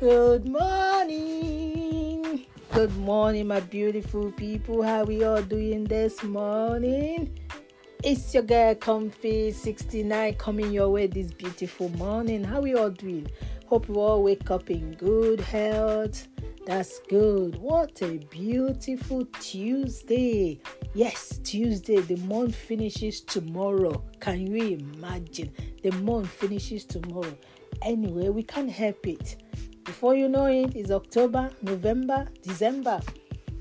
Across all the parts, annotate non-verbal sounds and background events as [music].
Good morning. Good morning, my beautiful people. How we all doing this morning? It's your girl Comfy 69 coming your way this beautiful morning. How we all doing? Hope you all wake up in good health. That's good. What a beautiful Tuesday. Yes, Tuesday. The month finishes tomorrow. Can you imagine? The month finishes tomorrow. Anyway, we can't help it. Before you know it, it's October, November, December.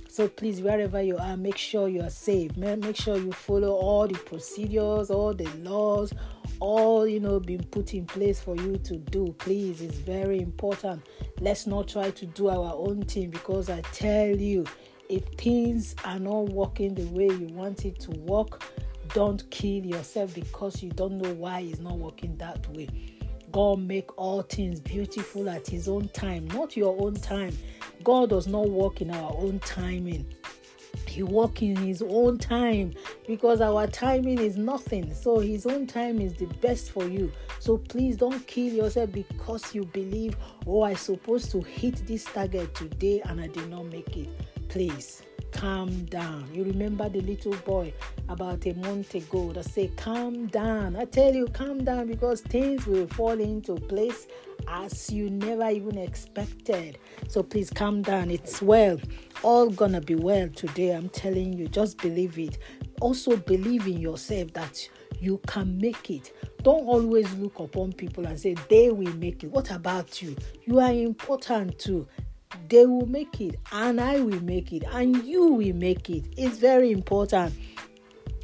So please, wherever you are, make sure you are safe. Make sure you follow all the procedures, all the laws, all you know being put in place for you to do. Please, it's very important. Let's not try to do our own thing because I tell you, if things are not working the way you want it to work, don't kill yourself because you don't know why it's not working that way. God make all things beautiful at his own time, not your own time. God does not work in our own timing. He works in his own time because our timing is nothing. So his own time is the best for you. So please don't kill yourself because you believe, oh, I supposed to hit this target today and I did not make it. Please calm down. You remember the little boy about a month ago that said, Calm down. I tell you, calm down because things will fall into place as you never even expected. So please calm down. It's well. All gonna be well today. I'm telling you, just believe it. Also, believe in yourself that you can make it. Don't always look upon people and say they will make it. What about you? You are important too they will make it and I will make it and you will make it. It's very important.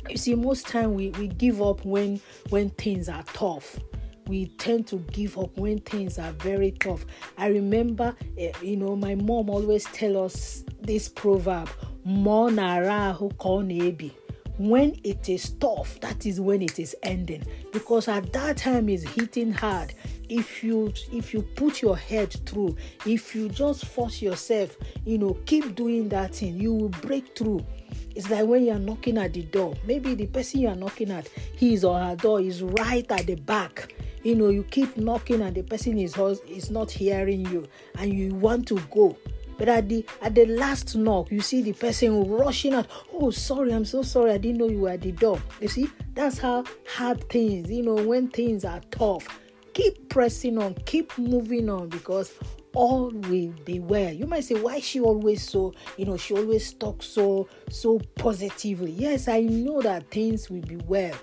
You see, most time we, we give up when when things are tough. We tend to give up when things are very tough. I remember, uh, you know, my mom always tell us this proverb: "Monara who when it is tough that is when it is ending because at that time it's hitting hard if you if you put your head through if you just force yourself you know keep doing that thing you will break through it's like when you're knocking at the door maybe the person you're knocking at his or her door is right at the back you know you keep knocking and the person is is not hearing you and you want to go but at the at the last knock, you see the person rushing out. Oh, sorry, I'm so sorry. I didn't know you were at the door. You see, that's how hard things, you know, when things are tough. Keep pressing on, keep moving on because all will be well. You might say, why she always so, you know, she always talks so so positively. Yes, I know that things will be well.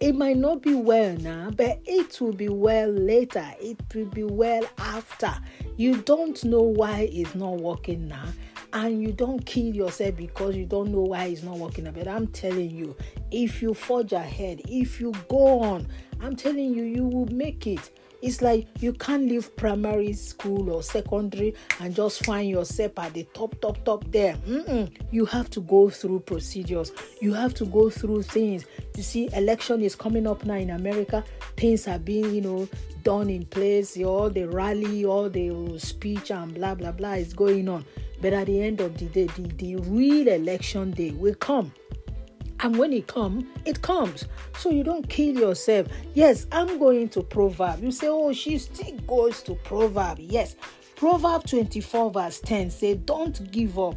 It might not be well now, but it will be well later. It will be well after. You don't know why it's not working now, and you don't kill yourself because you don't know why it's not working. But I'm telling you, if you forge ahead, if you go on, I'm telling you, you will make it. It's like you can't leave primary school or secondary and just find yourself at the top, top, top there. Mm-mm. You have to go through procedures. You have to go through things. You see, election is coming up now in America. Things are being, you know, done in place. All the rally, all the speech and blah blah blah is going on. But at the end of the day, the, the real election day will come and when it comes it comes. So you don't kill yourself. Yes i'm going to proverb. You say oh she still goes to proverb. Yes. Proverb 24 verse 10 say don't give up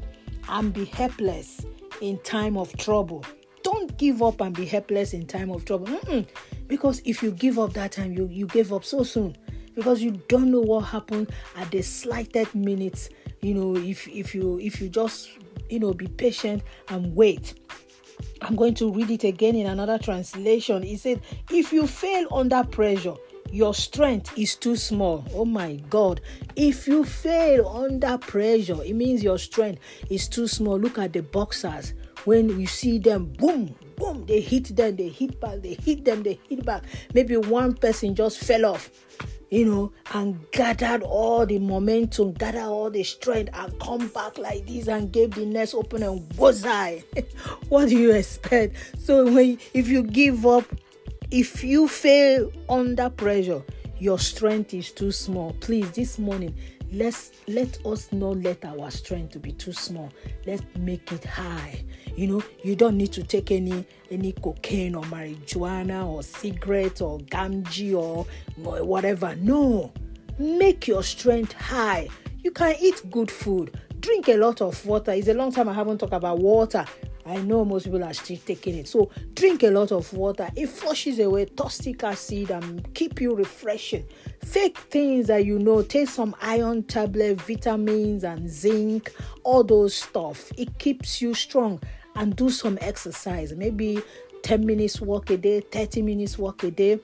and be helpless in time of trouble. Don't give up and be helpless in time of trouble. Mm-mm. because if you give up that time you you gave up so soon. Because you don't know what happened at the slightest minutes you know if if you if you just you know be patient and wait I'm going to read it again in another translation. He said, If you fail under pressure, your strength is too small. Oh my God. If you fail under pressure, it means your strength is too small. Look at the boxers. When you see them, boom, boom, they hit them, they hit back, they hit them, they hit back. Maybe one person just fell off you know, and gathered all the momentum, gathered all the strength, and come back like this and gave the next open and was [laughs] I? what do you expect? So when if you give up, if you fail under pressure, your strength is too small. Please, this morning, let's let us not let our strength to be too small let's make it high you know you don't need to take any any cocaine or marijuana or cigarette or gamji or whatever no make your strength high. You can eat good food, drink a lot of water. It's a long time I haven't talked about water. I know most people are still taking it. So drink a lot of water. It flushes away toxic acid and keep you refreshing. Fake things that you know, take some iron tablet, vitamins and zinc, all those stuff. It keeps you strong and do some exercise. Maybe 10 minutes walk a day, 30 minutes walk a day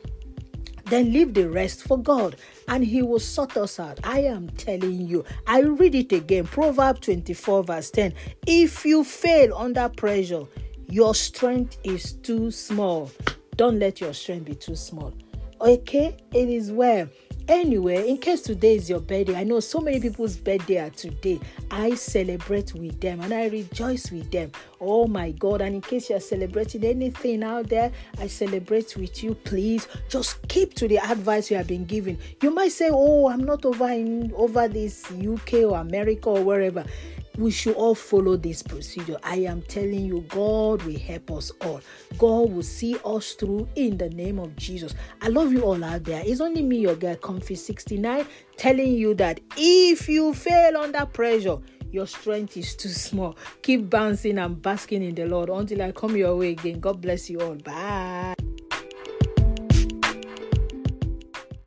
then leave the rest for God and He will sort us out. I am telling you. I read it again Proverb 24, verse 10. If you fail under pressure, your strength is too small. Don't let your strength be too small. Okay, it is well. Anyway, in case today is your birthday, I know so many people's birthday are today. I celebrate with them and I rejoice with them. Oh my God. And in case you're celebrating anything out there, I celebrate with you. Please just keep to the advice you have been given. You might say, Oh, I'm not over in over this UK or America or wherever we should all follow this procedure. I am telling you, God will help us all. God will see us through in the name of Jesus. I love you all out there. It's only me, your girl, Comfy 69, telling you that if you fail under pressure, your strength is too small. Keep bouncing and basking in the Lord until I come your way again. God bless you all. Bye.